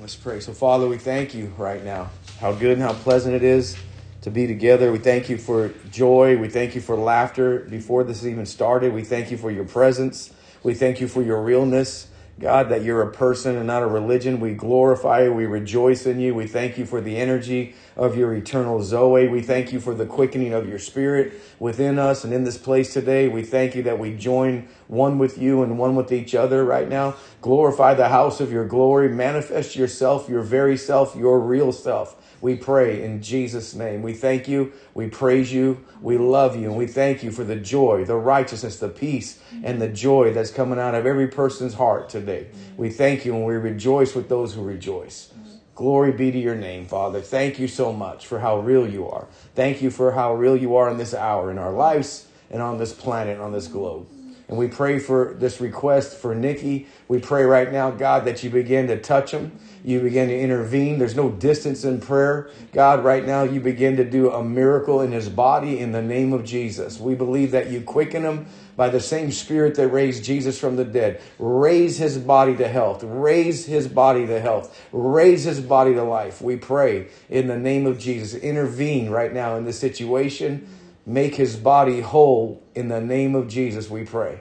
Let's pray. So, Father, we thank you right now. How good and how pleasant it is to be together. We thank you for joy. We thank you for laughter before this even started. We thank you for your presence. We thank you for your realness. God, that you're a person and not a religion. We glorify you. We rejoice in you. We thank you for the energy of your eternal Zoe. We thank you for the quickening of your spirit within us and in this place today. We thank you that we join one with you and one with each other right now. Glorify the house of your glory. Manifest yourself, your very self, your real self. We pray in Jesus' name. We thank you. We praise you. We love you. And we thank you for the joy, the righteousness, the peace, and the joy that's coming out of every person's heart today. We thank you and we rejoice with those who rejoice. Glory be to your name, Father. Thank you so much for how real you are. Thank you for how real you are in this hour, in our lives, and on this planet, on this globe. And we pray for this request for Nikki. We pray right now, God, that you begin to touch him. You begin to intervene. There's no distance in prayer. God, right now, you begin to do a miracle in his body in the name of Jesus. We believe that you quicken him by the same spirit that raised Jesus from the dead. Raise his body to health. Raise his body to health. Raise his body to life. We pray in the name of Jesus. Intervene right now in this situation. Make his body whole in the name of Jesus, we pray.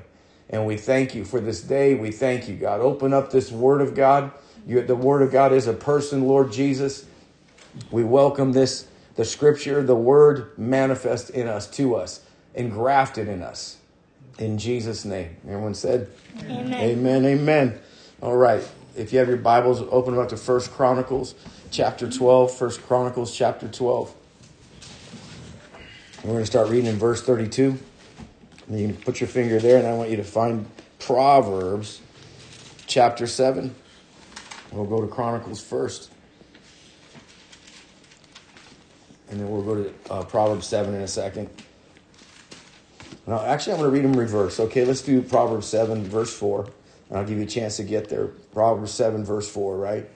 And we thank you for this day. We thank you, God. Open up this word of God. You, the word of God is a person, Lord Jesus. We welcome this, the scripture, the word manifest in us, to us, engrafted in us. In Jesus' name. Everyone said, Amen. Amen. Amen. All right. If you have your Bibles, open them up to First Chronicles chapter 12. First Chronicles chapter 12. We're going to start reading in verse 32. And you can put your finger there, and I want you to find Proverbs chapter 7. We'll go to Chronicles first. And then we'll go to uh, Proverbs 7 in a second. No, actually, I'm going to read them reverse. Okay, let's do Proverbs 7, verse 4. And I'll give you a chance to get there. Proverbs 7, verse 4, right?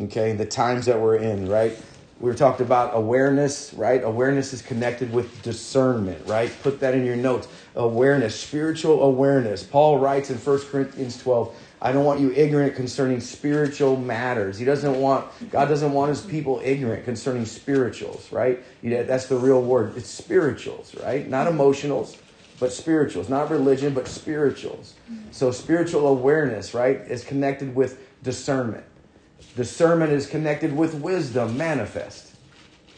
Okay, the times that we're in, right? We were talking about awareness, right? Awareness is connected with discernment, right? Put that in your notes. Awareness, spiritual awareness. Paul writes in 1 Corinthians 12, I don't want you ignorant concerning spiritual matters. He doesn't want, God doesn't want his people ignorant concerning spirituals, right? That's the real word. It's spirituals, right? Not emotionals but spirituals, not religion, but spirituals. So spiritual awareness, right, is connected with discernment. Discernment is connected with wisdom, manifest.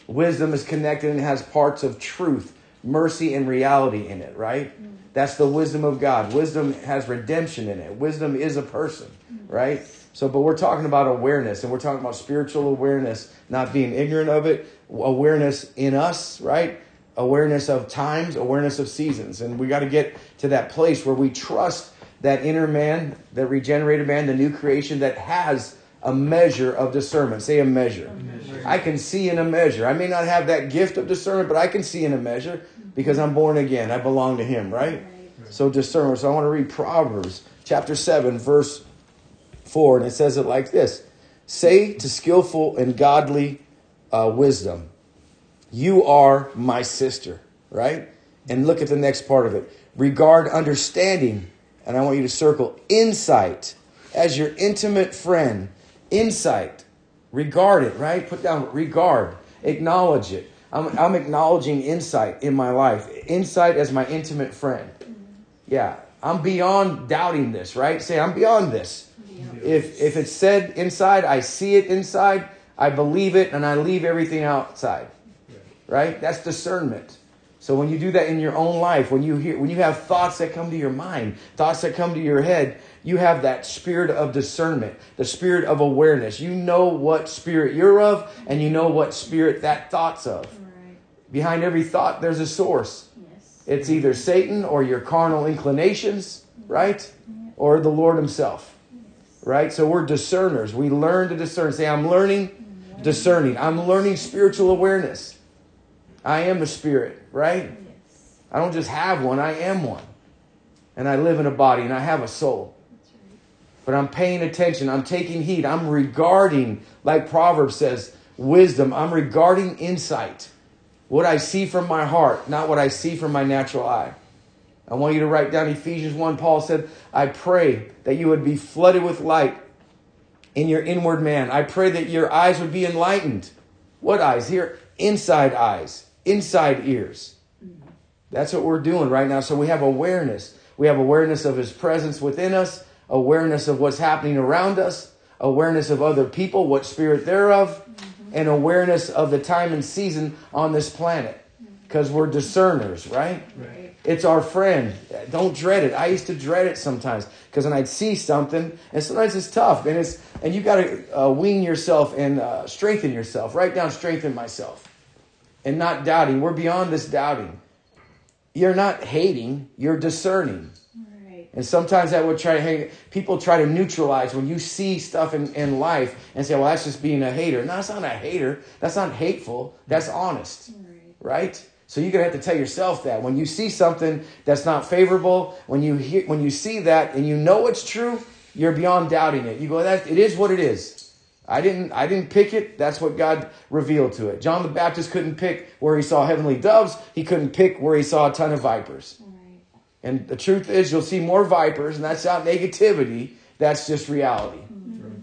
Wisdom is connected and has parts of truth, mercy, and reality in it, right? Mm. That's the wisdom of God. Wisdom has redemption in it. Wisdom is a person, mm. right? So, but we're talking about awareness and we're talking about spiritual awareness, not being ignorant of it, awareness in us, right? awareness of times, awareness of seasons. And we got to get to that place where we trust that inner man, that regenerated man, the new creation that has a measure of discernment. Say a measure. a measure. I can see in a measure. I may not have that gift of discernment, but I can see in a measure because I'm born again. I belong to him, right? right. So discernment. So I want to read Proverbs chapter 7, verse 4, and it says it like this Say to skillful and godly uh, wisdom, you are my sister, right? And look at the next part of it. Regard understanding, and I want you to circle insight as your intimate friend. Insight. Regard it, right? Put down regard. Acknowledge it. I'm, I'm acknowledging insight in my life. Insight as my intimate friend. Yeah, I'm beyond doubting this, right? Say, I'm beyond this. If, if it's said inside, I see it inside, I believe it, and I leave everything outside right? That's discernment. So when you do that in your own life, when you hear when you have thoughts that come to your mind, thoughts that come to your head, you have that spirit of discernment, the spirit of awareness. You know what spirit you're of and you know what spirit that thought's of. Right. Behind every thought there's a source. Yes. It's either Satan or your carnal inclinations, right? Or the Lord himself. Right? So we're discerners. We learn to discern. Say I'm learning mm-hmm. discerning. I'm learning spiritual awareness. I am a spirit, right? Yes. I don't just have one, I am one. And I live in a body and I have a soul. But I'm paying attention, I'm taking heed, I'm regarding, like Proverbs says, wisdom. I'm regarding insight. What I see from my heart, not what I see from my natural eye. I want you to write down Ephesians 1. Paul said, I pray that you would be flooded with light in your inward man. I pray that your eyes would be enlightened. What eyes? Here, inside eyes, inside ears. That's what we're doing right now. So we have awareness. We have awareness of his presence within us, awareness of what's happening around us, awareness of other people, what spirit they're of, mm-hmm. and awareness of the time and season on this planet. Because we're discerners, right? right? It's our friend. Don't dread it. I used to dread it sometimes because when I'd see something, and sometimes it's tough, and it's and you got to uh, wean yourself and uh, strengthen yourself. Write down, strengthen myself, and not doubting. We're beyond this doubting you're not hating, you're discerning. And sometimes that would try to hang, people try to neutralize when you see stuff in, in life and say, well, that's just being a hater. No, that's not a hater. That's not hateful. That's honest. Right? right? So you're gonna have to tell yourself that when you see something that's not favorable, when you hear, when you see that and you know it's true, you're beyond doubting it. You go, that it is what it is. I didn't I didn't pick it. That's what God revealed to it. John the Baptist couldn't pick where he saw heavenly doves. He couldn't pick where he saw a ton of vipers. Mm-hmm. And the truth is you'll see more vipers and that's not negativity. That's just reality. Mm-hmm.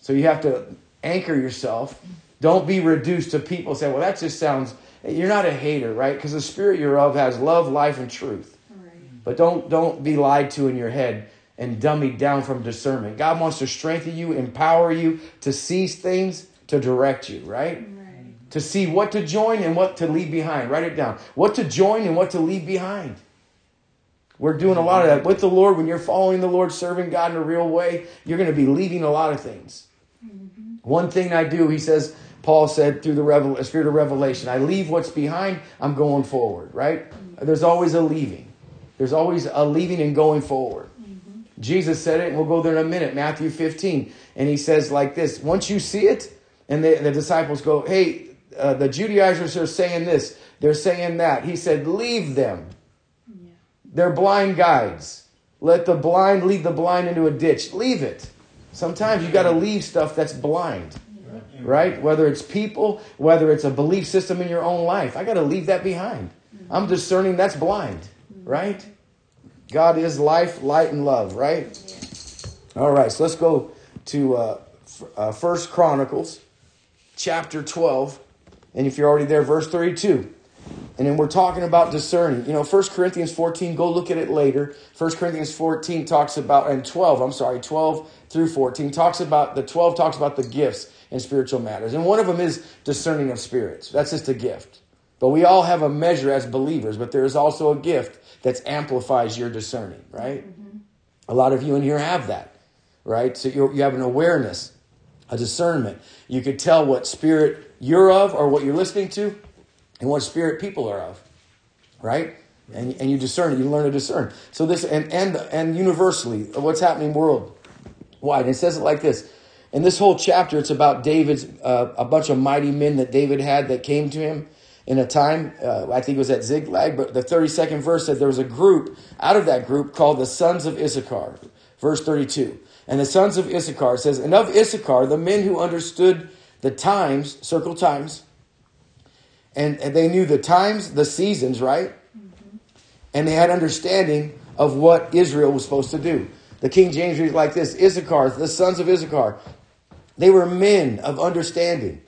So you have to anchor yourself. Don't be reduced to people say, well, that just sounds you're not a hater, right? Because the spirit you're of has love, life, and truth. Right. But don't don't be lied to in your head and dummied down from discernment. God wants to strengthen you, empower you to seize things, to direct you, right? right? To see what to join and what to leave behind. Write it down. What to join and what to leave behind. We're doing a lot of that with the Lord. When you're following the Lord, serving God in a real way, you're going to be leaving a lot of things. Mm-hmm. One thing I do, he says, Paul said through the revel- spirit of revelation, I leave what's behind, I'm going forward, right? Mm-hmm. There's always a leaving. There's always a leaving and going forward. Jesus said it, and we'll go there in a minute. Matthew 15. And he says like this Once you see it, and the, the disciples go, Hey, uh, the Judaizers are saying this, they're saying that. He said, Leave them. They're blind guides. Let the blind lead the blind into a ditch. Leave it. Sometimes you got to leave stuff that's blind, right? Whether it's people, whether it's a belief system in your own life. I got to leave that behind. I'm discerning that's blind, right? God is life, light, and love, right? All right, so let's go to uh, uh, First Chronicles, chapter 12. And if you're already there, verse 32. And then we're talking about discerning. You know, 1 Corinthians 14, go look at it later. 1 Corinthians 14 talks about, and 12, I'm sorry, 12 through 14 talks about, the 12 talks about the gifts in spiritual matters. And one of them is discerning of spirits. That's just a gift. But we all have a measure as believers, but there is also a gift that amplifies your discerning, right? Mm-hmm. A lot of you in here have that, right? So you have an awareness, a discernment. You could tell what spirit you're of or what you're listening to and what spirit people are of, right? And, and you discern it, you learn to discern. So this, and, and, and universally, what's happening worldwide. It says it like this. In this whole chapter, it's about David's, uh, a bunch of mighty men that David had that came to him in a time, uh, I think it was at Ziklag, but the 32nd verse said there was a group out of that group called the sons of Issachar. Verse 32. And the sons of Issachar says, And of Issachar, the men who understood the times, circle times, and, and they knew the times, the seasons, right? Mm-hmm. And they had understanding of what Israel was supposed to do. The King James reads like this Issachar, the sons of Issachar, they were men of understanding.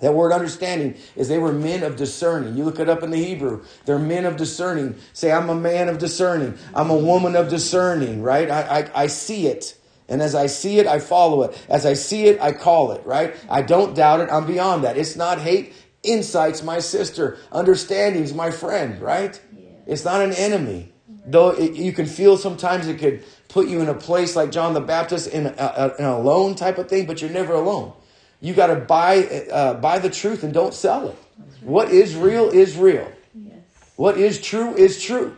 That word understanding is they were men of discerning. You look it up in the Hebrew. They're men of discerning. Say, I'm a man of discerning. I'm a woman of discerning, right? I, I, I see it. And as I see it, I follow it. As I see it, I call it, right? I don't doubt it. I'm beyond that. It's not hate. Insight's my sister. Understanding's my friend, right? Yeah. It's not an enemy. Though it, you can feel sometimes it could put you in a place like John the Baptist in a, a, an alone type of thing, but you're never alone. You got to buy uh, buy the truth and don't sell it. Right. What is real is real. Yes. What is true is true.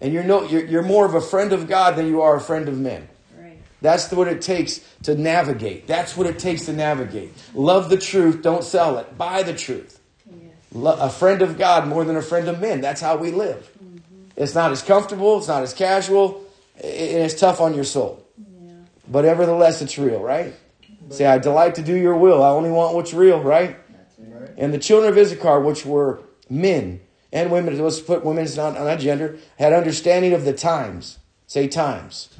And you're no you're, you're more of a friend of God than you are a friend of men. Right. That's what it takes to navigate. That's what it takes to navigate. Love the truth, don't sell it. Buy the truth. Yes. A friend of God more than a friend of men. That's how we live. Mm-hmm. It's not as comfortable, it's not as casual, and it's tough on your soul. Yeah. But nevertheless, it's real, right? Say, I delight to do your will. I only want what's real, right? And the children of Issachar, which were men, and women, let's put women's not on that gender, had understanding of the times. Say times.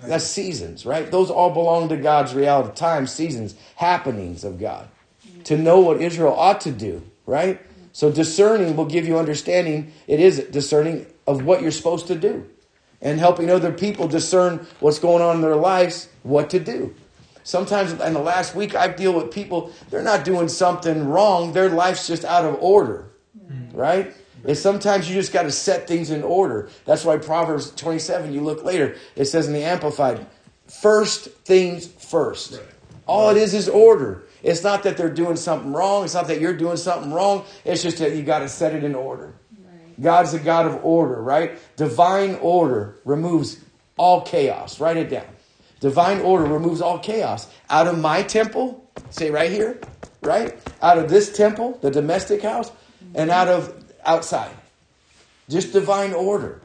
That's seasons, right? Those all belong to God's reality. time, seasons, happenings of God. To know what Israel ought to do, right? So discerning will give you understanding. It is discerning of what you're supposed to do. And helping other people discern what's going on in their lives, what to do. Sometimes in the last week, I deal with people, they're not doing something wrong. Their life's just out of order, mm. right? And sometimes you just got to set things in order. That's why Proverbs 27, you look later, it says in the Amplified, first things first. Right. All it is is order. It's not that they're doing something wrong. It's not that you're doing something wrong. It's just that you got to set it in order. Right. God's a God of order, right? Divine order removes all chaos. Write it down. Divine order removes all chaos. Out of my temple, say right here, right? Out of this temple, the domestic house, and out of outside. Just divine order.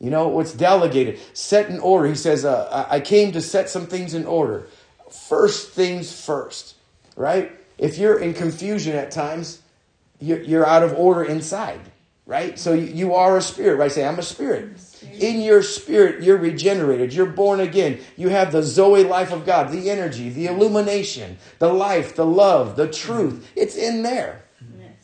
You know, what's delegated, set in order. He says, uh, I came to set some things in order. First things first, right? If you're in confusion at times, you're out of order inside, right? So you are a spirit, right? Say, I'm a spirit. In your spirit, you're regenerated. You're born again. You have the Zoe life of God, the energy, the illumination, the life, the love, the truth. It's in there.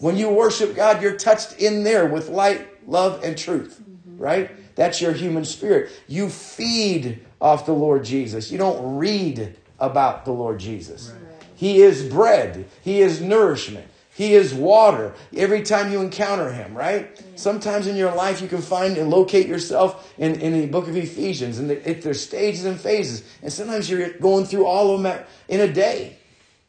When you worship God, you're touched in there with light, love, and truth, mm-hmm. right? That's your human spirit. You feed off the Lord Jesus. You don't read about the Lord Jesus. He is bread, He is nourishment. He is water every time you encounter him, right? Yeah. Sometimes in your life you can find and locate yourself in, in the book of Ephesians, and it, there's stages and phases. And sometimes you're going through all of them in a day.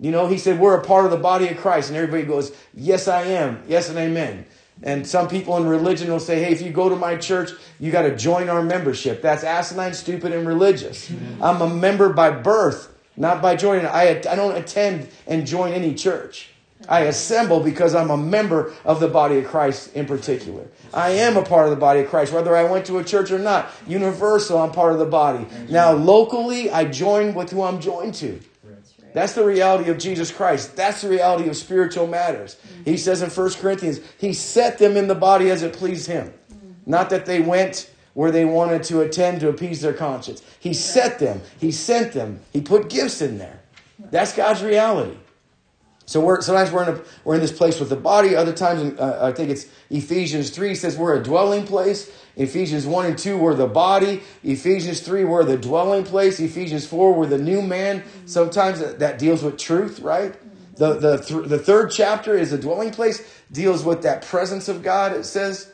You know, he said, We're a part of the body of Christ. And everybody goes, Yes, I am. Yes, and amen. And some people in religion will say, Hey, if you go to my church, you got to join our membership. That's asinine, stupid, and religious. I'm a member by birth, not by joining. I, I don't attend and join any church. I assemble because I'm a member of the body of Christ in particular. I am a part of the body of Christ, whether I went to a church or not. Universal, I'm part of the body. Now, locally, I join with who I'm joined to. That's the reality of Jesus Christ. That's the reality of spiritual matters. He says in 1 Corinthians, He set them in the body as it pleased Him. Not that they went where they wanted to attend to appease their conscience. He set them, He sent them, He put gifts in there. That's God's reality. So we're, sometimes we're in, a, we're in this place with the body. Other times, uh, I think it's Ephesians 3 says we're a dwelling place. Ephesians 1 and 2, we're the body. Ephesians 3, we're the dwelling place. Ephesians 4, we're the new man. Sometimes that, deals with truth, right? The, the, th- the third chapter is the dwelling place, deals with that presence of God, it says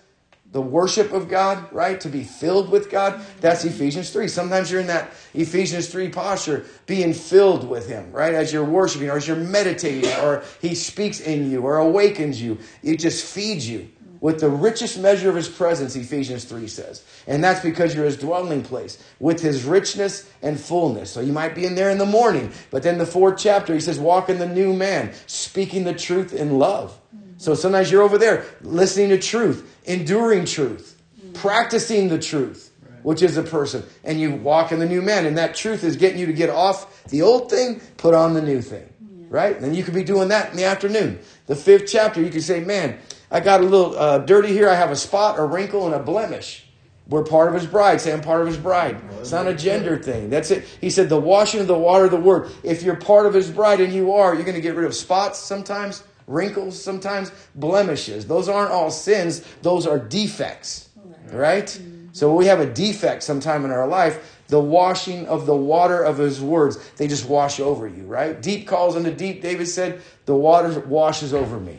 the worship of God, right? To be filled with God. That's Ephesians 3. Sometimes you're in that Ephesians 3 posture, being filled with Him, right? As you're worshiping or as you're meditating or He speaks in you or awakens you. It just feeds you with the richest measure of His presence, Ephesians 3 says. And that's because you're His dwelling place with His richness and fullness. So you might be in there in the morning, but then the fourth chapter, He says, walk in the new man, speaking the truth in love. So sometimes you're over there listening to truth, enduring truth, practicing the truth, which is a person, and you walk in the new man, and that truth is getting you to get off the old thing, put on the new thing, right? And then you could be doing that in the afternoon. The fifth chapter, you could say, "Man, I got a little uh, dirty here. I have a spot, a wrinkle, and a blemish." We're part of his bride. Say, I'm part of his bride. It's not a gender thing. That's it. He said, the washing of the water of the word. If you're part of his bride, and you are, you're going to get rid of spots sometimes wrinkles, sometimes blemishes. Those aren't all sins, those are defects, right? So we have a defect sometime in our life. The washing of the water of his words, they just wash over you, right? Deep calls into deep. David said, The water washes over me.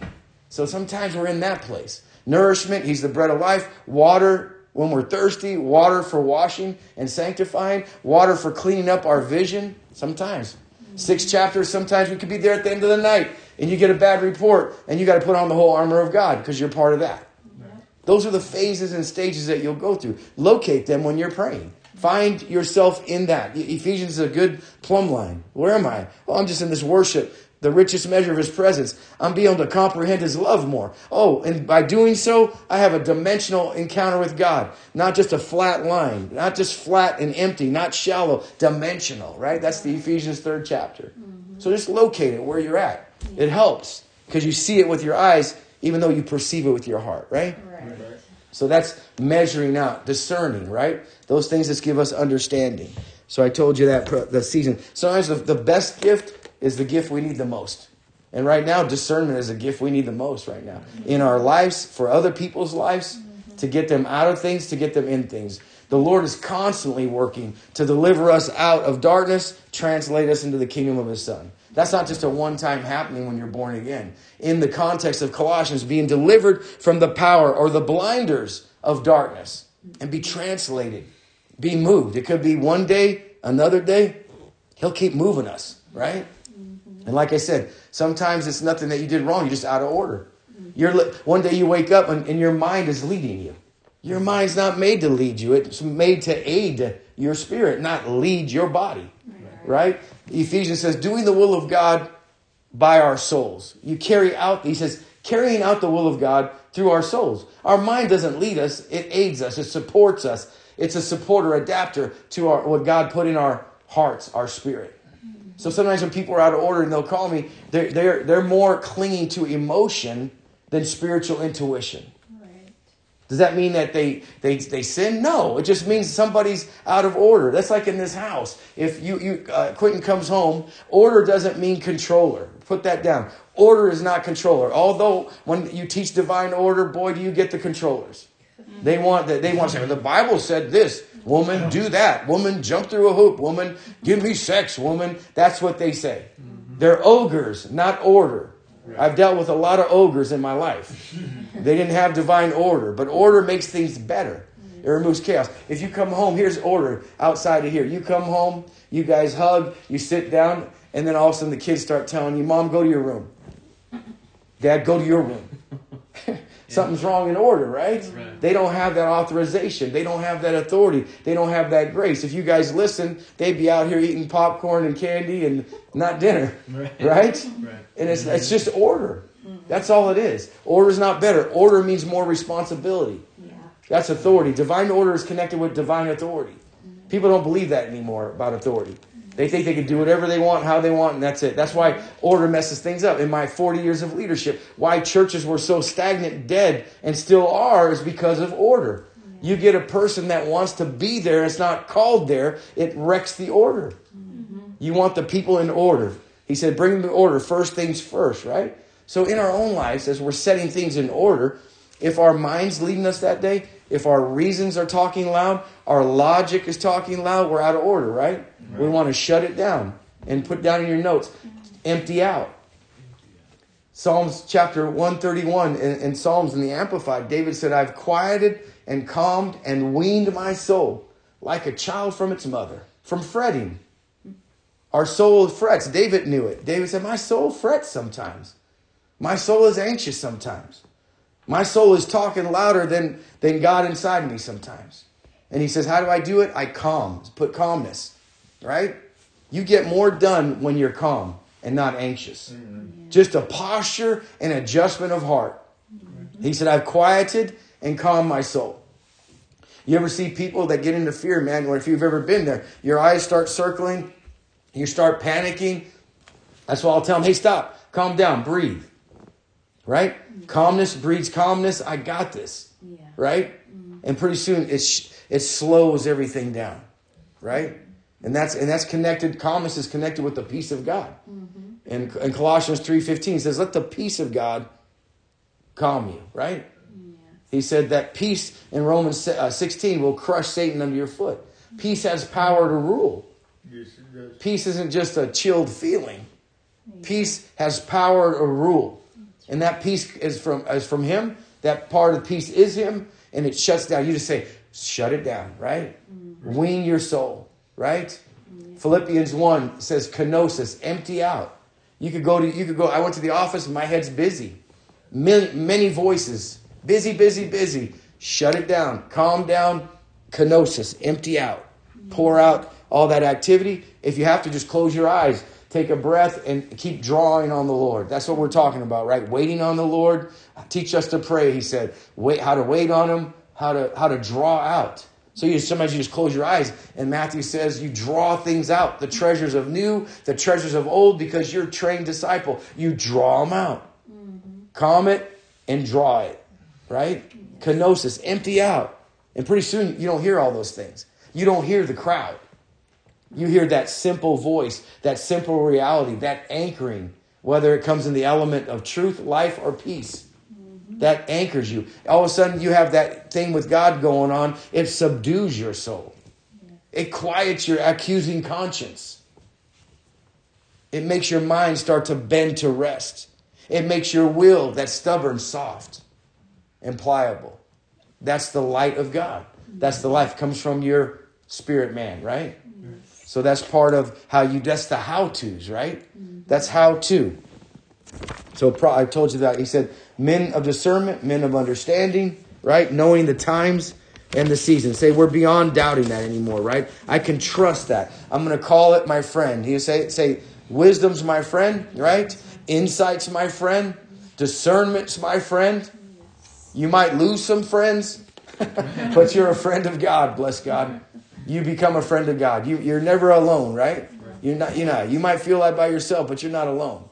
So sometimes we're in that place. Nourishment, he's the bread of life. Water, when we're thirsty. Water for washing and sanctifying. Water for cleaning up our vision. Sometimes. Six chapters, sometimes we could be there at the end of the night and you get a bad report and you got to put on the whole armor of God because you're part of that. Those are the phases and stages that you'll go through. Locate them when you're praying. Find yourself in that. Ephesians is a good plumb line. Where am I? Well, I'm just in this worship, the richest measure of his presence. I'm being able to comprehend his love more. Oh, and by doing so, I have a dimensional encounter with God. Not just a flat line, not just flat and empty, not shallow, dimensional, right? That's the Ephesians third chapter. Mm-hmm. So just locate it where you're at. It helps because you see it with your eyes even though you perceive it with your heart, right? Right. So that's measuring out, discerning, right? Those things that give us understanding. So I told you that pro- the season. Sometimes the, the best gift is the gift we need the most. And right now, discernment is a gift we need the most right now in our lives, for other people's lives, to get them out of things, to get them in things. The Lord is constantly working to deliver us out of darkness, translate us into the kingdom of His Son. That's not just a one time happening when you're born again. In the context of Colossians, being delivered from the power or the blinders of darkness and be translated, be moved. It could be one day, another day. He'll keep moving us, right? And like I said, sometimes it's nothing that you did wrong, you're just out of order. You're, one day you wake up and, and your mind is leading you. Your mind's not made to lead you, it's made to aid your spirit, not lead your body. Right? Ephesians says, doing the will of God by our souls. You carry out, he says, carrying out the will of God through our souls. Our mind doesn't lead us, it aids us, it supports us. It's a supporter, adapter to our, what God put in our hearts, our spirit. So sometimes when people are out of order and they'll call me, they're, they're, they're more clinging to emotion than spiritual intuition. Right. Does that mean that they, they, they sin? No. It just means somebody's out of order. That's like in this house. If you, you uh, Quentin comes home, order doesn't mean controller. Put that down. Order is not controller. Although when you teach divine order, boy, do you get the controllers. They want that. They want to say the Bible said this. Woman, do that. Woman, jump through a hoop. Woman, give me sex. Woman, that's what they say. Mm-hmm. They're ogres, not order. I've dealt with a lot of ogres in my life. They didn't have divine order, but order makes things better. Mm. It removes chaos. If you come home, here's order outside of here. You come home, you guys hug, you sit down, and then all of a sudden the kids start telling you, Mom, go to your room. Dad, go to your room. Something's wrong in order, right? Right. They don't have that authorization. They don't have that authority. They don't have that grace. If you guys listen, they'd be out here eating popcorn and candy and not dinner, Right. right? Right. And it's, it's just order. Mm-hmm. That's all it is. Order is not better. Order means more responsibility. Yeah. That's authority. Divine order is connected with divine authority. Mm-hmm. People don't believe that anymore about authority. They think they can do whatever they want, how they want, and that's it. That's why order messes things up. In my 40 years of leadership, why churches were so stagnant, dead, and still are is because of order. You get a person that wants to be there, it's not called there, it wrecks the order. Mm-hmm. You want the people in order. He said, bring them in order, first things first, right? So in our own lives, as we're setting things in order, if our mind's leading us that day, if our reasons are talking loud, our logic is talking loud, we're out of order, right? We want to shut it down and put down in your notes, empty out. Psalms chapter 131 in, in Psalms in the Amplified, David said, I've quieted and calmed and weaned my soul like a child from its mother, from fretting. Our soul frets. David knew it. David said, My soul frets sometimes. My soul is anxious sometimes. My soul is talking louder than, than God inside me sometimes. And he says, How do I do it? I calm, put calmness, right? You get more done when you're calm and not anxious. Mm-hmm. Just a posture and adjustment of heart. Mm-hmm. He said, I've quieted and calmed my soul. You ever see people that get into fear, man, or if you've ever been there, your eyes start circling, you start panicking. That's why I'll tell them, hey, stop, calm down, breathe. Right? Calmness breeds calmness. I got this. Yeah. Right? And pretty soon it, sh- it slows everything down. Right? And that's and that's connected. Calmness is connected with the peace of God. And in Colossians three fifteen says, "Let the peace of God calm you." Right? He said that peace in Romans uh, 16 will crush Satan under your foot. Peace has power to rule. Yes, it does. Peace isn't just a chilled feeling. Peace has power to rule. And that peace is from is from him. That part of peace is him, and it shuts down. You just say, shut it down, right? Mm-hmm. Wean your soul, right? Philippians 1 says kenosis, empty out. You could go to you could go, I went to the office and my head's busy. Many, many voices. Busy, busy, busy. Shut it down. Calm down. Kenosis. Empty out. Pour mm-hmm. out all that activity. If you have to, just close your eyes. Take a breath and keep drawing on the Lord. That's what we're talking about, right? Waiting on the Lord. Teach us to pray, he said. Wait, how to wait on him, how to how to draw out. So you sometimes you just close your eyes, and Matthew says you draw things out, the treasures of new, the treasures of old, because you're trained disciple. You draw them out. Calm it, and draw it, right? Kenosis, empty out. And pretty soon you don't hear all those things. You don't hear the crowd. You hear that simple voice, that simple reality, that anchoring, whether it comes in the element of truth, life, or peace. Mm-hmm. That anchors you. All of a sudden, you have that thing with God going on. It subdues your soul, it quiets your accusing conscience. It makes your mind start to bend to rest. It makes your will, that stubborn, soft and pliable. That's the light of God. That's the mm-hmm. life. comes from your spirit man, right? So that's part of how you, that's the how to's, right? Mm-hmm. That's how to. So I told you that. He said, men of discernment, men of understanding, right? Knowing the times and the season. Say, we're beyond doubting that anymore, right? I can trust that. I'm going to call it my friend. He say, say, wisdom's my friend, right? Insight's my friend. Discernment's my friend. You might lose some friends, but you're a friend of God, bless God you become a friend of God. You, you're never alone, right? You're not, you know, you might feel like by yourself, but you're not alone.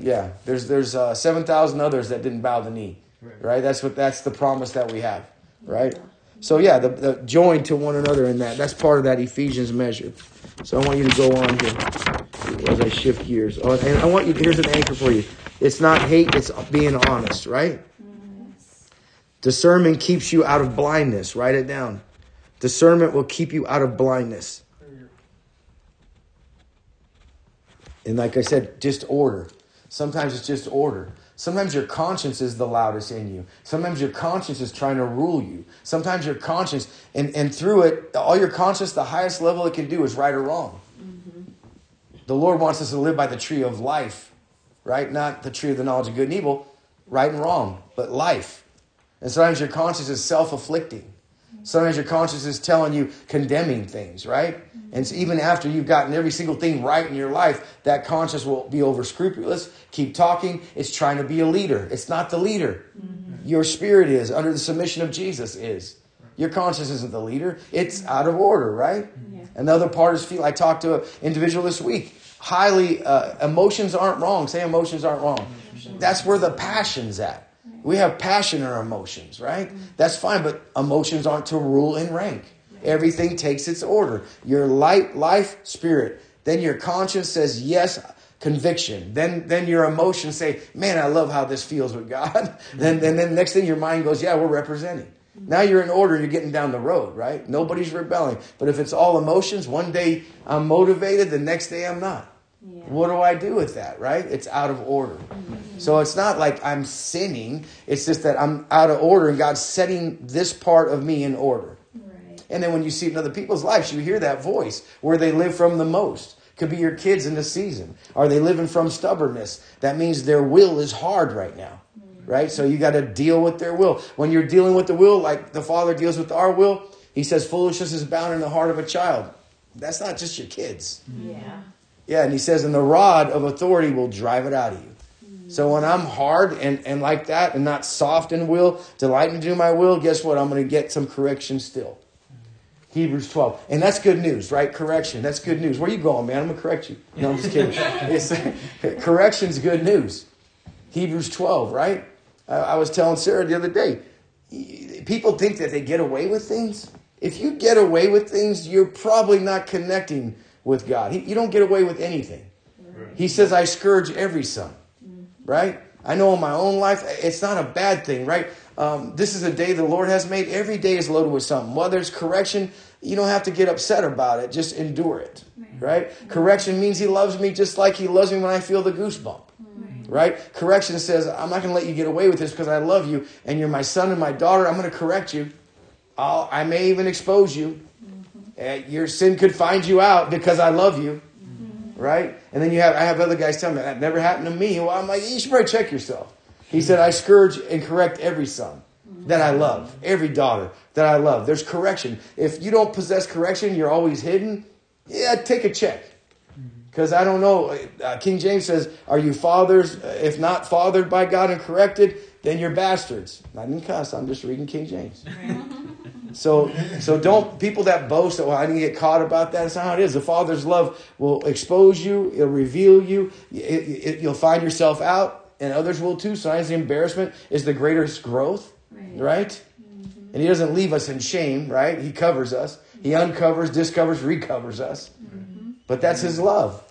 Yeah, there's there's uh, seven thousand others that didn't bow the knee, right? That's what that's the promise that we have, right? So yeah, the, the join to one another in that. That's part of that Ephesians measure. So I want you to go on here as I shift gears. Oh, and I want you. Here's an anchor for you. It's not hate. It's being honest, right? Discernment keeps you out of blindness. Write it down. Discernment will keep you out of blindness. And like I said, just order. Sometimes it's just order. Sometimes your conscience is the loudest in you. Sometimes your conscience is trying to rule you. Sometimes your conscience, and, and through it, all your conscience, the highest level it can do is right or wrong. Mm-hmm. The Lord wants us to live by the tree of life, right? Not the tree of the knowledge of good and evil, right and wrong, but life. And sometimes your conscience is self afflicting. Sometimes your conscience is telling you condemning things, right? And so even after you've gotten every single thing right in your life, that conscience will be over scrupulous. Keep talking. It's trying to be a leader. It's not the leader. Mm-hmm. Your spirit is under the submission of Jesus is. Your conscience isn't the leader. It's out of order, right? Yeah. Another part is feel. I talked to an individual this week. Highly uh, emotions aren't wrong. Say emotions aren't wrong. That's where the passion's at. We have passion in our emotions, right? Mm-hmm. That's fine, but emotions aren't to rule and rank. Everything takes its order. Your light, life, spirit. Then your conscience says yes, conviction. Then, then your emotions say, "Man, I love how this feels with God." then, then, then next thing your mind goes, "Yeah, we're representing." Mm-hmm. Now you're in order. You're getting down the road, right? Nobody's rebelling. But if it's all emotions, one day I'm motivated, the next day I'm not. Yeah. What do I do with that, right? It's out of order. Mm-hmm. So it's not like I'm sinning. It's just that I'm out of order and God's setting this part of me in order. Right. And then when you see it in other people's lives, you hear that voice where they live from the most. Could be your kids in the season. Are they living from stubbornness? That means their will is hard right now. Mm-hmm. Right? So you got to deal with their will. When you're dealing with the will, like the Father deals with our will, He says foolishness is bound in the heart of a child. That's not just your kids. Yeah. Yeah, and he says, and the rod of authority will drive it out of you. Mm. So when I'm hard and, and like that and not soft in will, delighting to do my will, guess what? I'm going to get some correction still. Mm. Hebrews 12. And that's good news, right? Correction. That's good news. Where you going, man? I'm going to correct you. No, I'm just kidding. it's, correction's good news. Hebrews 12, right? I, I was telling Sarah the other day, people think that they get away with things. If you get away with things, you're probably not connecting with God. He, you don't get away with anything. He says, I scourge every son, right? I know in my own life, it's not a bad thing, right? Um, this is a day the Lord has made. Every day is loaded with something. Whether it's correction, you don't have to get upset about it. Just endure it, right? Correction means He loves me just like He loves me when I feel the goosebump, right? Correction says, I'm not going to let you get away with this because I love you and you're my son and my daughter. I'm going to correct you. I'll, I may even expose you. Uh, your sin could find you out because I love you, mm-hmm. right? And then you have I have other guys tell me that never happened to me. Well, I'm like, you should probably check yourself. He said, I scourge and correct every son that I love, every daughter that I love. There's correction. If you don't possess correction, you're always hidden. Yeah, take a check. Because I don't know. Uh, King James says, Are you fathers? If not fathered by God and corrected, then you're bastards. Not didn't cuss. I'm just reading King James. So, so don't people that boast that well I didn't get caught about that. That's not how it is. The Father's love will expose you. It'll reveal you. It, it, you'll find yourself out. and others will too. Sometimes the embarrassment is the greatest growth, right? right? Mm-hmm. And He doesn't leave us in shame, right? He covers us. He uncovers, discovers, recovers us. Mm-hmm. But that's His love.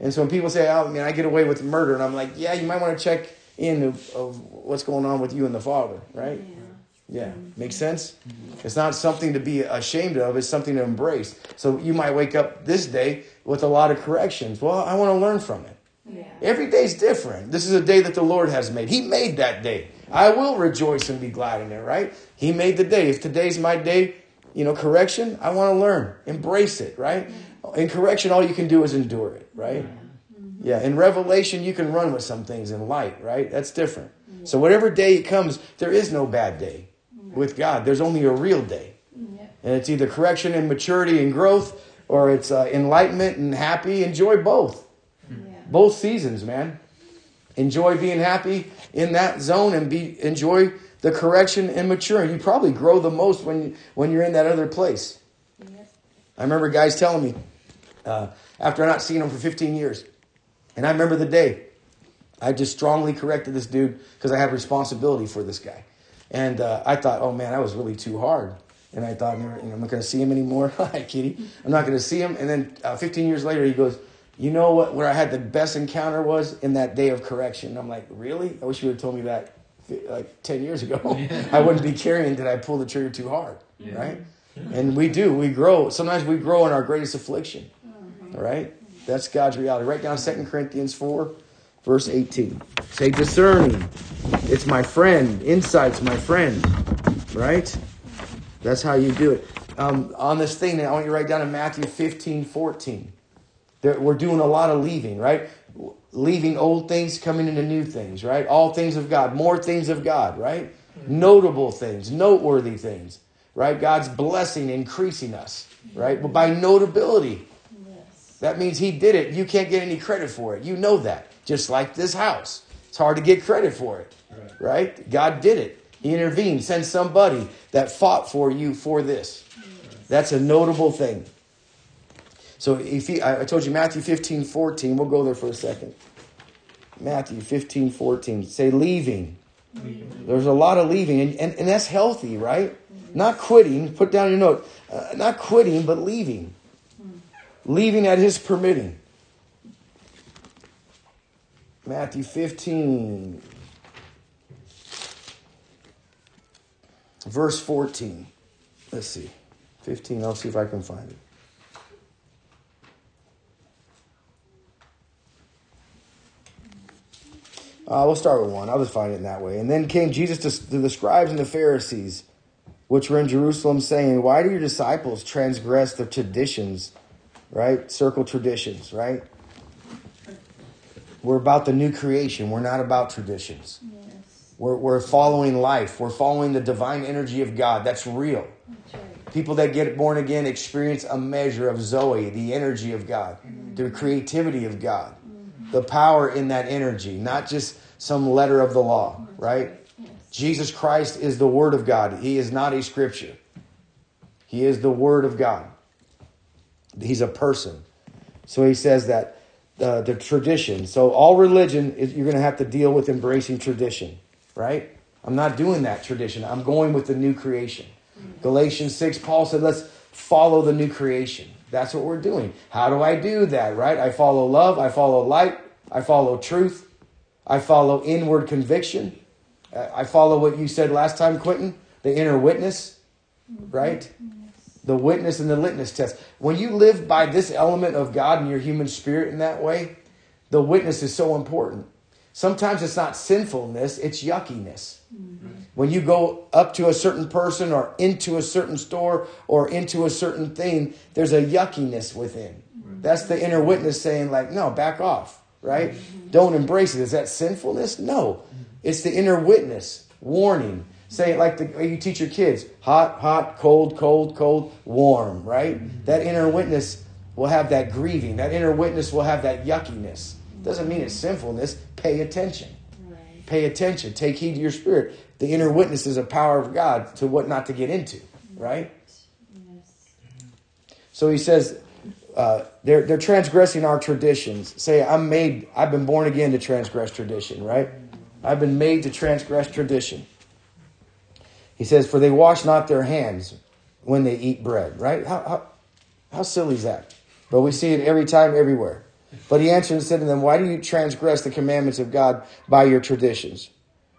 And so when people say, "Oh, man, I get away with murder," and I'm like, "Yeah, you might want to check in of, of what's going on with you and the Father, right?" Yeah. Yeah, makes sense? It's not something to be ashamed of, it's something to embrace. So you might wake up this day with a lot of corrections. Well, I want to learn from it. Yeah. Every day's different. This is a day that the Lord has made. He made that day. I will rejoice and be glad in it, right? He made the day. If today's my day, you know, correction, I want to learn. Embrace it, right? In correction, all you can do is endure it, right? Yeah. Mm-hmm. yeah. In revelation, you can run with some things in light, right? That's different. Yeah. So whatever day it comes, there is no bad day with God. There's only a real day. And it's either correction and maturity and growth or it's uh, enlightenment and happy. Enjoy both. Yeah. Both seasons, man. Enjoy being happy in that zone and be enjoy the correction and maturing. You probably grow the most when when you're in that other place. I remember guys telling me uh, after not seeing them for 15 years, and I remember the day I just strongly corrected this dude because I had responsibility for this guy. And uh, I thought, oh man, that was really too hard. And I thought, you know, I'm not going to see him anymore. Hi, Kitty. I'm not going to see him. And then uh, 15 years later, he goes, you know what? Where I had the best encounter was in that day of correction. And I'm like, really? I wish you would have told me that like 10 years ago. I wouldn't be carrying did I pull the trigger too hard, yeah. right? And we do. We grow. Sometimes we grow in our greatest affliction, all right? That's God's reality. Write down 2 Corinthians 4, verse 18. Say discerning. It's my friend. Insight's my friend. Right? That's how you do it. Um, on this thing, I want you to write down in Matthew 15, 14. There, we're doing a lot of leaving, right? Leaving old things, coming into new things, right? All things of God, more things of God, right? Notable things, noteworthy things, right? God's blessing, increasing us, right? But by notability, yes. that means He did it. You can't get any credit for it. You know that just like this house. It's hard to get credit for it, right? right? God did it. He intervened, sent somebody that fought for you for this. That's a notable thing. So if he, I told you Matthew 15, 14. We'll go there for a second. Matthew 15, 14. Say leaving. leaving. There's a lot of leaving, and, and, and that's healthy, right? Mm-hmm. Not quitting. Put down your note. Uh, not quitting, but leaving. Mm. Leaving at his permitting. Matthew 15, verse 14. Let's see. 15, I'll see if I can find it. Uh, we'll start with one. I'll just find it in that way. And then came Jesus to, to the scribes and the Pharisees, which were in Jerusalem, saying, Why do your disciples transgress the traditions, right? Circle traditions, right? We're about the new creation. We're not about traditions. Yes. We're, we're following life. We're following the divine energy of God. That's real. That's right. People that get born again experience a measure of Zoe, the energy of God, mm-hmm. the creativity of God, mm-hmm. the power in that energy, not just some letter of the law, right? Yes. Jesus Christ is the Word of God. He is not a scripture, He is the Word of God. He's a person. So he says that the, the tradition. So all religion is you're going to have to deal with embracing tradition, right? I'm not doing that tradition. I'm going with the new creation. Mm-hmm. Galatians 6, Paul said, let's follow the new creation. That's what we're doing. How do I do that, right? I follow love, I follow light, I follow truth, I follow inward conviction. Uh, I follow what you said last time, Quentin, the inner witness, mm-hmm. right? Mm-hmm. The witness and the litmus test. When you live by this element of God in your human spirit in that way, the witness is so important. Sometimes it's not sinfulness, it's yuckiness. Mm-hmm. When you go up to a certain person or into a certain store or into a certain thing, there's a yuckiness within. Mm-hmm. That's the inner witness saying, like, no, back off, right? Mm-hmm. Don't embrace it. Is that sinfulness? No. It's the inner witness warning Say it like the way you teach your kids hot, hot, cold, cold, cold, warm, right? That inner witness will have that grieving. That inner witness will have that yuckiness. Doesn't mean it's sinfulness. Pay attention. Right. Pay attention. Take heed to your spirit. The inner witness is a power of God to what not to get into, right? Yes. So he says, uh, they're, they're transgressing our traditions. Say, I'm made, I've been born again to transgress tradition, right? I've been made to transgress tradition. He says, For they wash not their hands when they eat bread, right? How, how, how silly is that? But we see it every time, everywhere. But he answered and said to them, Why do you transgress the commandments of God by your traditions?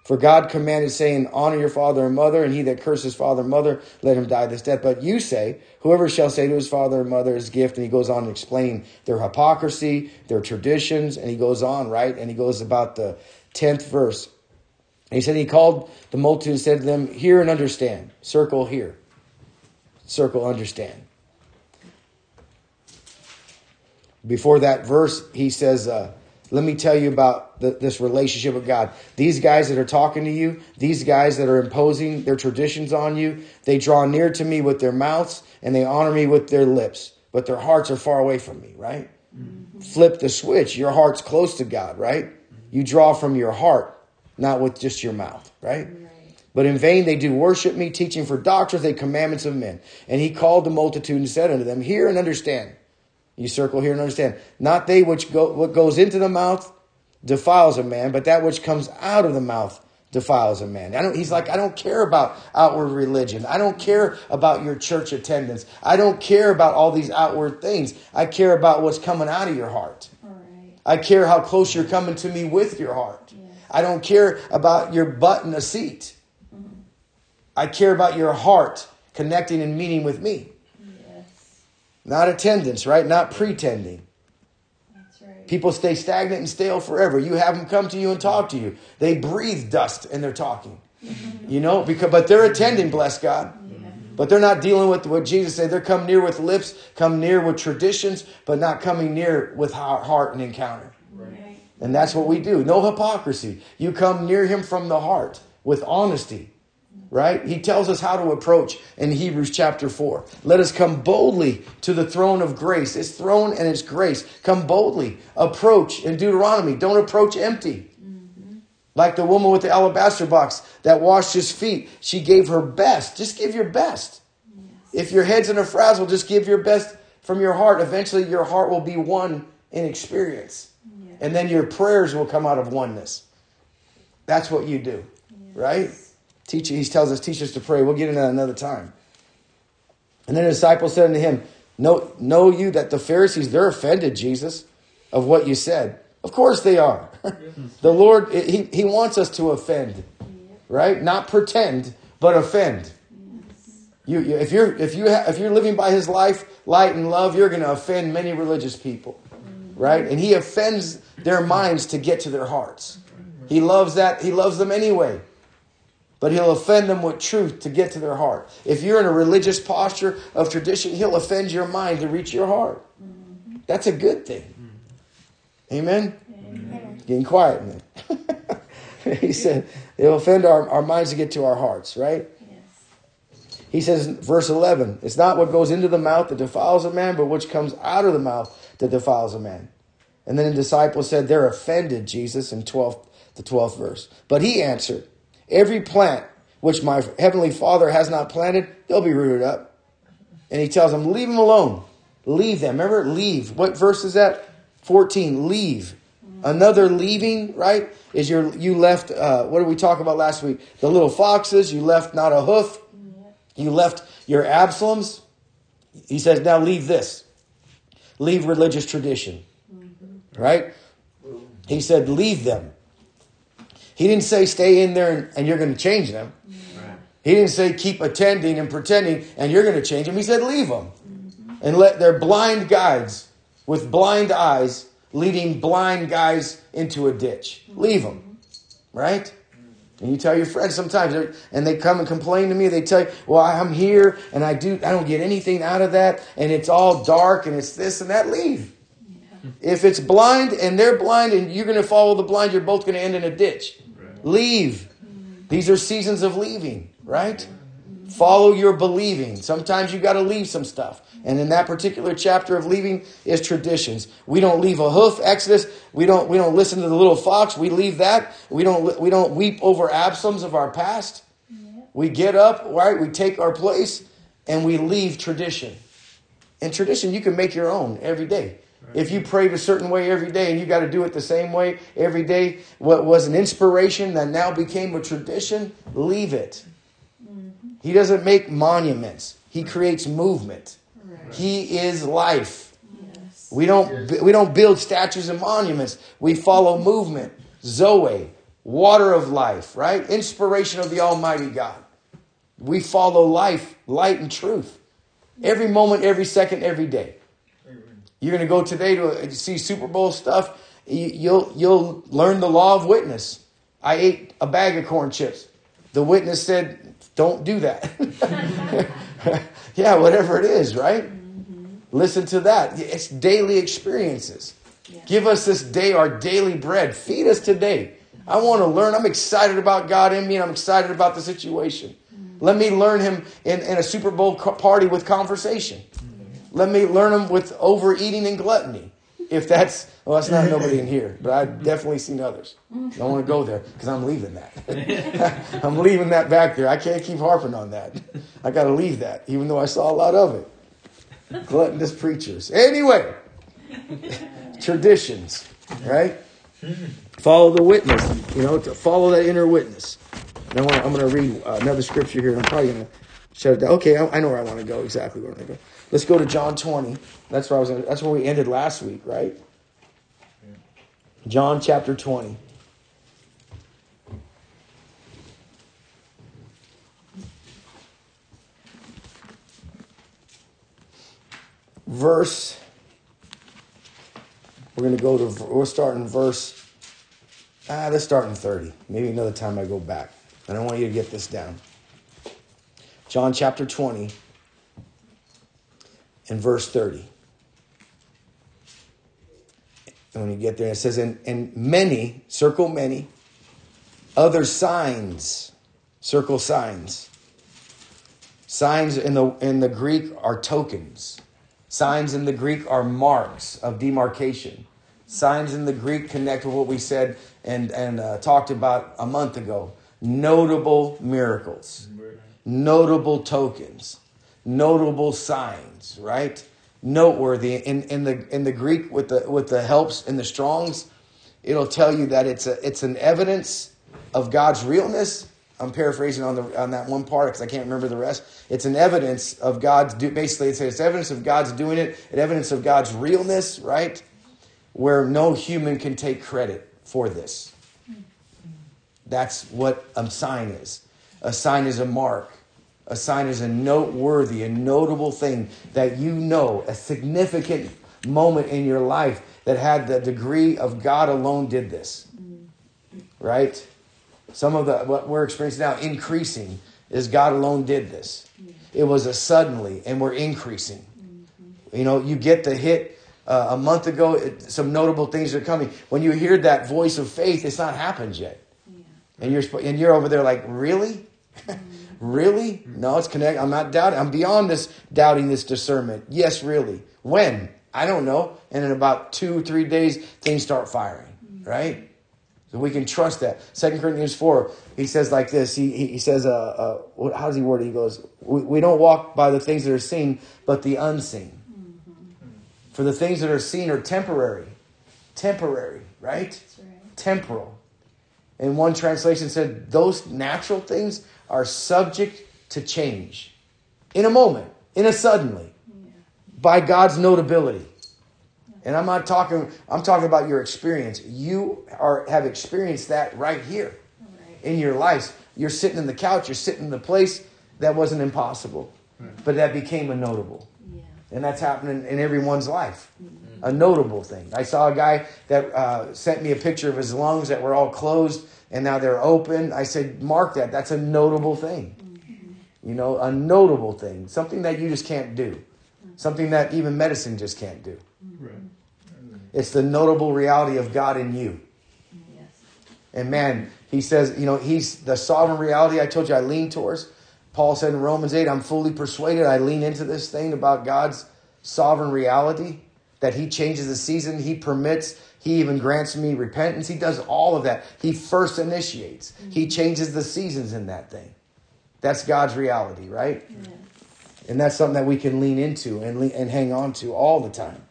For God commanded, saying, Honor your father and mother, and he that curses father and mother, let him die this death. But you say, Whoever shall say to his father and mother his gift, and he goes on to explain their hypocrisy, their traditions, and he goes on, right? And he goes about the 10th verse. And he said, He called the multitude and said to them, Hear and understand. Circle here. Circle understand. Before that verse, he says, uh, let me tell you about the, this relationship with God. These guys that are talking to you, these guys that are imposing their traditions on you, they draw near to me with their mouths and they honor me with their lips, but their hearts are far away from me, right? Mm-hmm. Flip the switch. Your heart's close to God, right? You draw from your heart, not with just your mouth, right? right. But in vain they do worship me, teaching for doctrines the commandments of men. And he called the multitude and said unto them, Hear and understand. You circle here and understand. Not they which go what goes into the mouth defiles a man, but that which comes out of the mouth defiles a man. I don't, he's like, I don't care about outward religion. I don't care about your church attendance. I don't care about all these outward things. I care about what's coming out of your heart. I care how close you're coming to me with your heart. Yes. I don't care about your butt in a seat. Mm-hmm. I care about your heart connecting and meeting with me. Not attendance, right? Not pretending. That's Right. People stay stagnant and stale forever. You have them come to you and talk to you. They breathe dust and they're talking. you know, because but they're attending, bless God. But they're not dealing with what Jesus said. They're come near with lips, come near with traditions, but not coming near with heart and encounter. And that's what we do. No hypocrisy. You come near him from the heart with honesty right? He tells us how to approach in Hebrews chapter 4. Let us come boldly to the throne of grace. It's throne and it's grace. Come boldly. Approach in Deuteronomy. Don't approach empty. Mm-hmm. Like the woman with the alabaster box that washed his feet. She gave her best. Just give your best. Yes. If your head's in a frazzle, just give your best from your heart. Eventually, your heart will be one in experience. And then your prayers will come out of oneness. That's what you do, yes. right? Teach, he tells us, teach us to pray. We'll get into that another time. And then the disciples said unto him, know, know you that the Pharisees, they're offended, Jesus, of what you said. Of course they are. the Lord, he, he wants us to offend, right? Not pretend, but offend. You, you, if you're if you ha, if you're living by His life, light, and love, you're going to offend many religious people, right? And He offends their minds to get to their hearts. He loves that. He loves them anyway but he'll offend them with truth to get to their heart. If you're in a religious posture of tradition, he'll offend your mind to reach your heart. That's a good thing. Amen? Amen. Getting quiet, man. he said, it'll offend our, our minds to get to our hearts, right? Yes. He says, verse 11, it's not what goes into the mouth that defiles a man, but which comes out of the mouth that defiles a man. And then the disciples said, they're offended, Jesus, in 12th, the 12th verse. But he answered, Every plant which my heavenly Father has not planted, they'll be rooted up. And he tells them, leave them alone. Leave them. Remember, leave. What verse is that? 14. Leave. Another leaving, right? Is your you left? Uh, what did we talk about last week? The little foxes. You left not a hoof. You left your Absaloms. He says, now leave this. Leave religious tradition, right? He said, leave them. He didn't say stay in there and, and you're going to change them. Right. He didn't say keep attending and pretending and you're going to change them. He said leave them and let their blind guides with blind eyes leading blind guys into a ditch. Leave them, right? And you tell your friends sometimes, and they come and complain to me. They tell you, "Well, I'm here, and I do, I don't get anything out of that, and it's all dark, and it's this and that." Leave. Yeah. If it's blind and they're blind, and you're going to follow the blind, you're both going to end in a ditch. Leave. These are seasons of leaving, right? Follow your believing. Sometimes you got to leave some stuff. And in that particular chapter of leaving is traditions. We don't leave a hoof, Exodus. We don't we don't listen to the little fox. We leave that. We don't we don't weep over Absaloms of our past. We get up, right? We take our place and we leave tradition. And tradition you can make your own every day. If you prayed a certain way every day and you got to do it the same way every day, what was an inspiration that now became a tradition, leave it. He doesn't make monuments. He creates movement. He is life. We don't we don't build statues and monuments. We follow movement. Zoe, water of life, right? Inspiration of the Almighty God. We follow life, light, and truth. Every moment, every second, every day. You're going to go today to uh, see Super Bowl stuff. You'll you'll learn the law of witness. I ate a bag of corn chips. The witness said, "Don't do that." yeah, whatever it is, right? Mm-hmm. Listen to that. It's daily experiences. Yeah. Give us this day our daily bread. Feed us today. I want to learn. I'm excited about God in me, and I'm excited about the situation. Mm-hmm. Let me learn Him in, in a Super Bowl party with conversation. Let me learn Him with overeating and gluttony. If that's, well, that's not nobody in here, but I've definitely seen others. I don't want to go there because I'm leaving that. I'm leaving that back there. I can't keep harping on that. I got to leave that, even though I saw a lot of it. Gluttonous preachers. Anyway, traditions, right? Follow the witness, you know, to follow that inner witness. And I am going to read uh, another scripture here. I'm probably going to shut it down. Okay, I, I know where I want to go, exactly where I want to go. Let's go to John 20. That's where I was. That's where we ended last week, right? John chapter 20. Verse. We're going to go to. We're starting verse. Ah, let's start in 30. Maybe another time I go back. I don't want you to get this down. John chapter 20 and verse 30. And when you get there, it says, and, and many, circle many, other signs, circle signs. Signs in the, in the Greek are tokens. Signs in the Greek are marks of demarcation. Signs in the Greek connect with what we said and, and uh, talked about a month ago. Notable miracles, notable tokens notable signs, right? Noteworthy. In, in the in the Greek with the with the helps in the Strongs, it'll tell you that it's a it's an evidence of God's realness. I'm paraphrasing on the on that one part because I can't remember the rest. It's an evidence of God's do, basically it's, it's evidence of God's doing it, an evidence of God's realness, right? Where no human can take credit for this. That's what a sign is. A sign is a mark. A sign is a noteworthy, a notable thing that you know, a significant moment in your life that had the degree of God alone did this. Right? Some of the what we're experiencing now, increasing, is God alone did this. It was a suddenly, and we're increasing. You know, you get the hit uh, a month ago, it, some notable things are coming. When you hear that voice of faith, it's not happened yet. And you're and you're over there like, really? Really? No, it's connected. I'm not doubting. I'm beyond this doubting this discernment. Yes, really. When? I don't know. And in about two, three days, things start firing, right? So we can trust that. Second Corinthians 4, he says like this. He, he says, uh, uh, how does he word it? He goes, we, we don't walk by the things that are seen, but the unseen. Mm-hmm. For the things that are seen are temporary. Temporary, right? right? Temporal. And one translation said, those natural things are subject to change in a moment, in a suddenly, yeah. by God's notability. And I'm not talking, I'm talking about your experience. You are have experienced that right here right. in your life. You're sitting in the couch, you're sitting in the place that wasn't impossible, but that became a notable. Yeah. And that's happening in everyone's life. Mm-hmm. A notable thing. I saw a guy that uh, sent me a picture of his lungs that were all closed and now they're open. I said, mark that. That's a notable thing. You know, a notable thing. Something that you just can't do. Something that even medicine just can't do. Right. It's the notable reality of God in you. Yes. And man, he says, you know, he's the sovereign reality I told you I lean towards. Paul said in Romans 8, I'm fully persuaded. I lean into this thing about God's sovereign reality that he changes the season, he permits he even grants me repentance. He does all of that. He first initiates. He mm-hmm. changes the seasons in that thing. That's God's reality, right? And that's something that we can lean into and, lean, and hang on to all the time.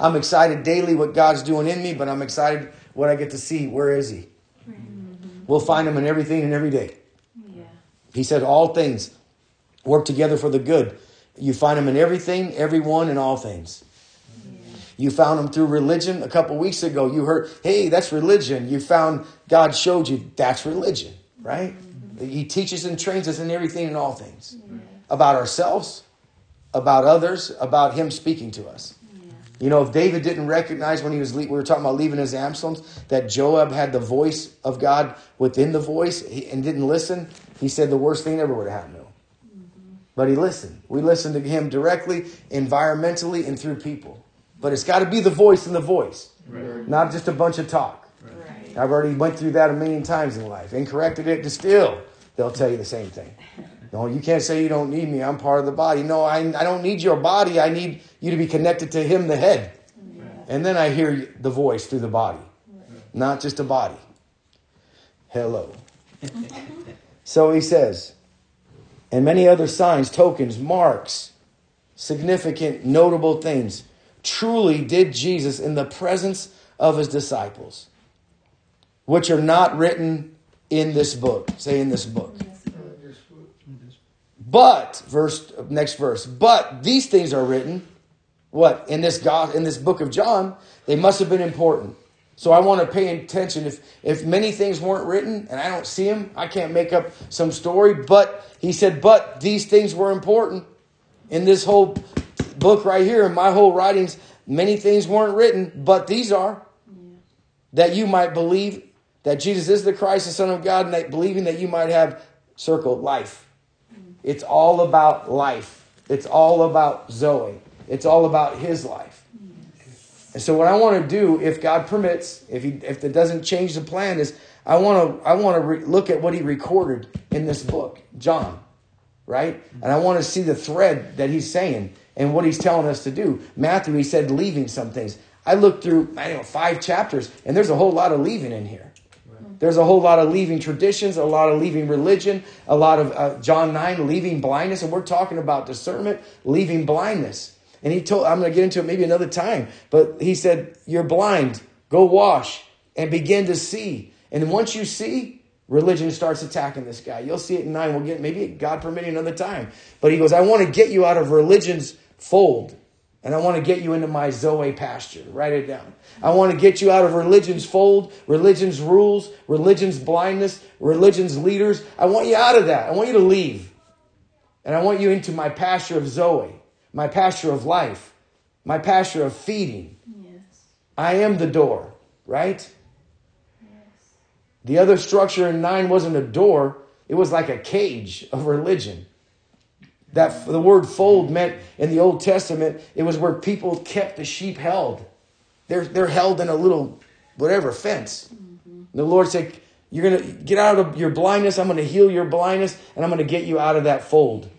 I'm excited daily what God's doing in me, but I'm excited what I get to see. Where is He? Mm-hmm. We'll find Him in everything and every day. Yeah. He said, All things work together for the good. You find Him in everything, everyone, and all things. You found him through religion a couple weeks ago. You heard, hey, that's religion. You found God showed you that's religion, right? He teaches and trains us in everything and all things about ourselves, about others, about Him speaking to us. You know, if David didn't recognize when he was, we were talking about leaving his Absaloms, that Joab had the voice of God within the voice and didn't listen, he said the worst thing ever would have happened to him. But he listened. We listened to him directly, environmentally, and through people. But it's got to be the voice and the voice, Right. not just a bunch of talk. Right. I've already went through that a million times in life and corrected it, and still they'll tell you the same thing. No, you can't say you don't need me. I'm part of the body. No, I, I don't need your body. I need you to be connected to Him, the head. And then I hear the voice through the body, not just a body. Hello. so he says, and many other signs, tokens, marks, significant, notable things truly did Jesus in the presence of his disciples, which are not written in this book. Say in this book. But verse next verse. But these things are written. What in this God in this book of John? They must have been important. So I want to pay attention. If if many things weren't written and I don't see them, I can't make up some story. But he said, but these things were important in this whole book right here. In my whole writings, many things weren't written, but these are that you might believe that Jesus is the Christ, the Son of God, and that believing that you might have circle life. Mm. It's all about life. It's all about Zoe. It's all about his life. Mm. And so what I want to do, if God permits, if he if it doesn't change the plan, is I want to I want to re- look at what he recorded in this book, John, right? And I want to see the thread that he's saying and what he's telling us to do. Matthew, he said leaving some things. I looked through I don't know five chapters, and there's a whole lot of leaving in here. There's a whole lot of leaving traditions, a lot of leaving religion, a lot of uh, John 9 leaving blindness. And we're talking about discernment, leaving blindness. And he told, I'm going to get into it maybe another time, but he said, You're blind, go wash and begin to see. And once you see, religion starts attacking this guy. You'll see it in 9. We'll get maybe God permitting another time. But he goes, I want to get you out of religion's fold. And I want to get you into my Zoe pasture. Write it down. I want to get you out of religion's fold, religion's rules, religion's blindness, religion's leaders. I want you out of that. I want you to leave. And I want you into my pasture of Zoe, my pasture of life, my pasture of feeding. Yes. I am the door, right? Yes. The other structure in 9 wasn't a door, it was like a cage of religion. That the word fold meant in the Old Testament, it was where people kept the sheep held. They're, they're held in a little, whatever, fence. Mm-hmm. The Lord said, You're going to get out of your blindness. I'm going to heal your blindness, and I'm going to get you out of that fold.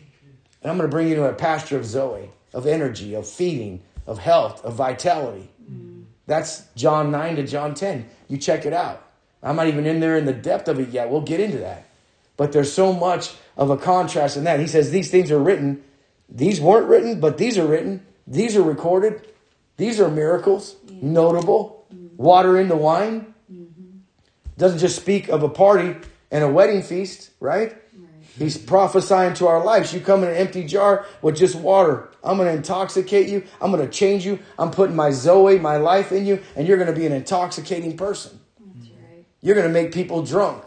And I'm going to bring you to a pasture of Zoe, of energy, of feeding, of health, of vitality. Mm-hmm. That's John 9 to John 10. You check it out. I'm not even in there in the depth of it yet. We'll get into that. But there's so much of a contrast in that. He says these things are written. These weren't written, but these are written. These are recorded. These are miracles, notable. Water into wine. Mm-hmm. Doesn't just speak of a party and a wedding feast, right? He's prophesying to our lives. You come in an empty jar with just water. I'm going to intoxicate you. I'm going to change you. I'm putting my Zoe, my life in you, and you're going to be an intoxicating person. Right. You're going to make people drunk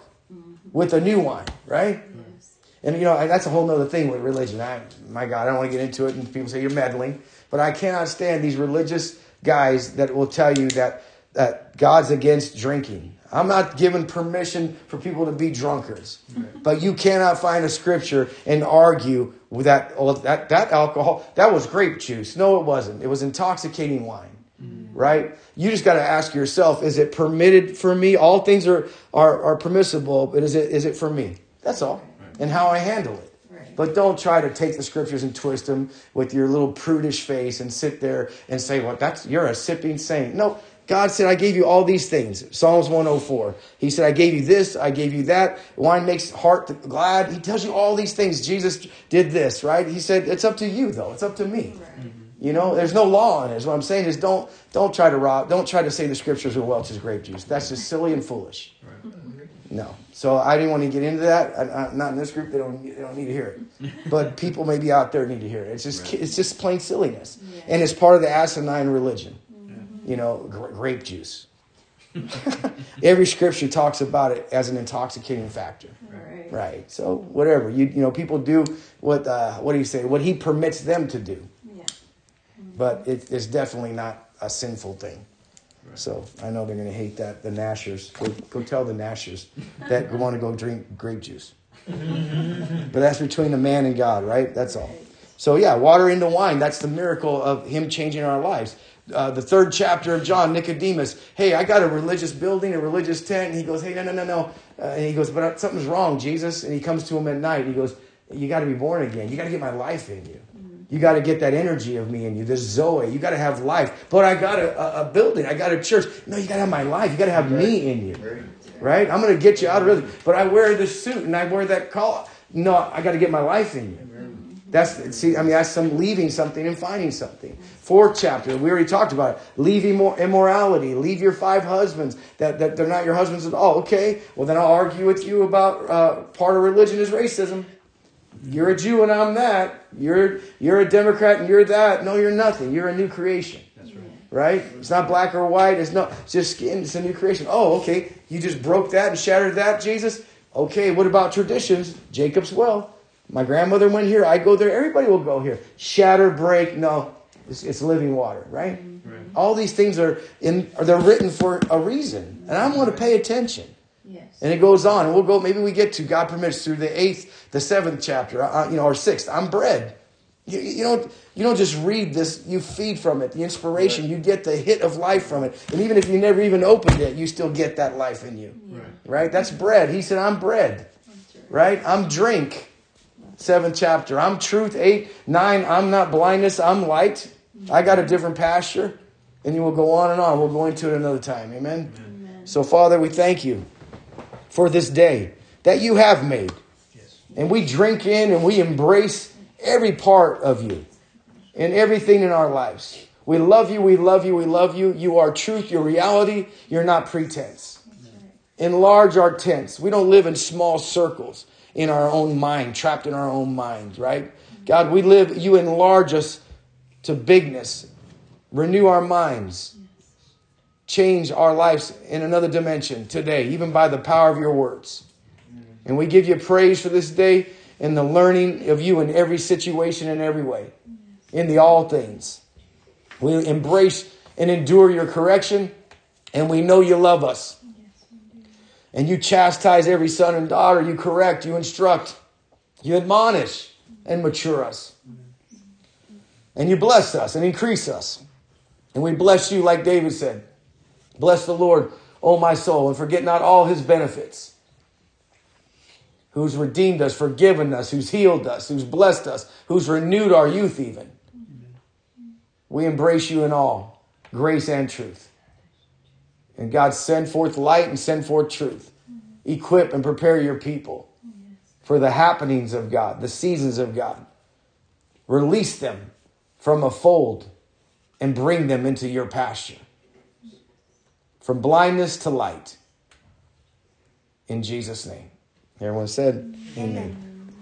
with a new wine, right? Yes. And you know that's a whole other thing with religion. I, my God, I don't want to get into it, and people say you're meddling, but I cannot stand these religious guys that will tell you that that God's against drinking. I'm not giving permission for people to be drunkards, but you cannot find a scripture and argue with that. Oh, that that alcohol that was grape juice. No, it wasn't. It was intoxicating wine right? You just got to ask yourself: Is it permitted for me? All things are are, are permissible, but is it is it for me? That's all, and how I handle it. Right. But don't try to take the scriptures and twist them with your little prudish face and sit there and say, "Well, that's you're a sipping saint." No, God said, "I gave you all these things." Psalms one hundred four. He said, "I gave you this. I gave you that. Wine makes heart glad." He tells you all these things. Jesus did this, right? He said, "It's up to you, though. It's up to me." Right. Mm-hmm. You know, there's no law in it. Is what I'm saying is don't don't try to rob. Don't try to say the scriptures are Welch's grape juice. That's just silly and foolish. No. So I didn't want to get into that. I, I, not in this group. They don't. They don't need to hear it. But people maybe out there need to hear it. It's just Right. it's just plain silliness, Yeah. and it's part of the asinine religion. You know, gra- grape juice. Every scripture talks about it as an intoxicating factor. Right. Right. So whatever you you know, people do what uh, what do you say? What he permits them to do, Yeah. But it, it's definitely not a sinful thing. Right. So I know they're going to hate that. The Nashers, go, go tell the Nashers that want to go drink grape juice. but that's between the man and God, right? That's all. So yeah, water into wine. That's the miracle of Him changing our lives. Uh, the third chapter of John, Nicodemus. Hey, I got a religious building, a religious tent. And he goes, Hey, no, no, no, no. Uh, and he goes, But something's wrong, Jesus. And he comes to him at night. And He goes, You got to be born again. You got to get my life in you. You got to get that energy of me in you, this Zoe. You got to have life. But I got a, a, a building. I got a church. No, you got to have my life. You got to have me in you right? I'm going to get you out of religion. But I wear this suit and I wear that collar. No, I got to get my life in you. That's see. I mean, that's some leaving something and finding something. Fourth chapter, we already talked about it. Leave immor- immorality. Leave your five husbands that, that they're not your husbands at all. Okay, well then I'll argue with you about uh, part of religion is racism. You're a Jew and I'm that. You're you're a Democrat and you're that. No, you're nothing. You're a new creation That's right. right? It's not black or white. It's no, it's just skin. It's a new creation. Oh, okay. You just broke that and shattered that, Jesus. Okay. What about traditions? Jacob's well. My grandmother went here. I go there. Everybody will go here. Shatter, break. No, it's, it's living water, right? Right. All these things are in. Are they're written for a reason, and I want to pay attention. And it goes on, and we'll go. Maybe we get to God permits through the eighth, the seventh chapter, uh, you know, or sixth. I'm bread. You, you don't you don't just read this. You feed from it. The inspiration. You get the hit of life from it. And even if you never even opened it, you still get that life in you. Right. Right? That's bread. He said, "I'm bread." Right? right. I'm drink. Seventh chapter. I'm truth. Eight, nine. I'm not blindness. I'm light. I got a different pasture. And you will go on and on. We'll go into it another time. Amen. Amen. So, Father, we thank you for this day that you have made. And we drink in and we embrace every part of you and everything in our lives. We love you, we love you, we love you. You are truth, your reality. You're not pretense. Enlarge our tents. We don't live in small circles in our own mind, trapped in our own minds, right? God, we live, you enlarge us to bigness, renew our minds, change our lives in another dimension today, even by the power of your words. And we give you praise for this day and the learning of you in every situation and every way, in the all things. We embrace and endure your correction, and we know you love us. And you chastise every son and daughter, you correct, you instruct, you admonish and mature us. And you bless us and increase us. And we bless you, like David said. Bless the Lord, O my soul, and forget not all his benefits who's redeemed us, forgiven us, who's healed us, who's blessed us, who's renewed our youth, even. We embrace you in all grace and truth. And God, send forth light and send forth truth. Equip and prepare your people for the happenings of God, the seasons of God. Release them from a fold and bring them into your pasture. From blindness to light. In Jesus' name. Everyone said, Amen.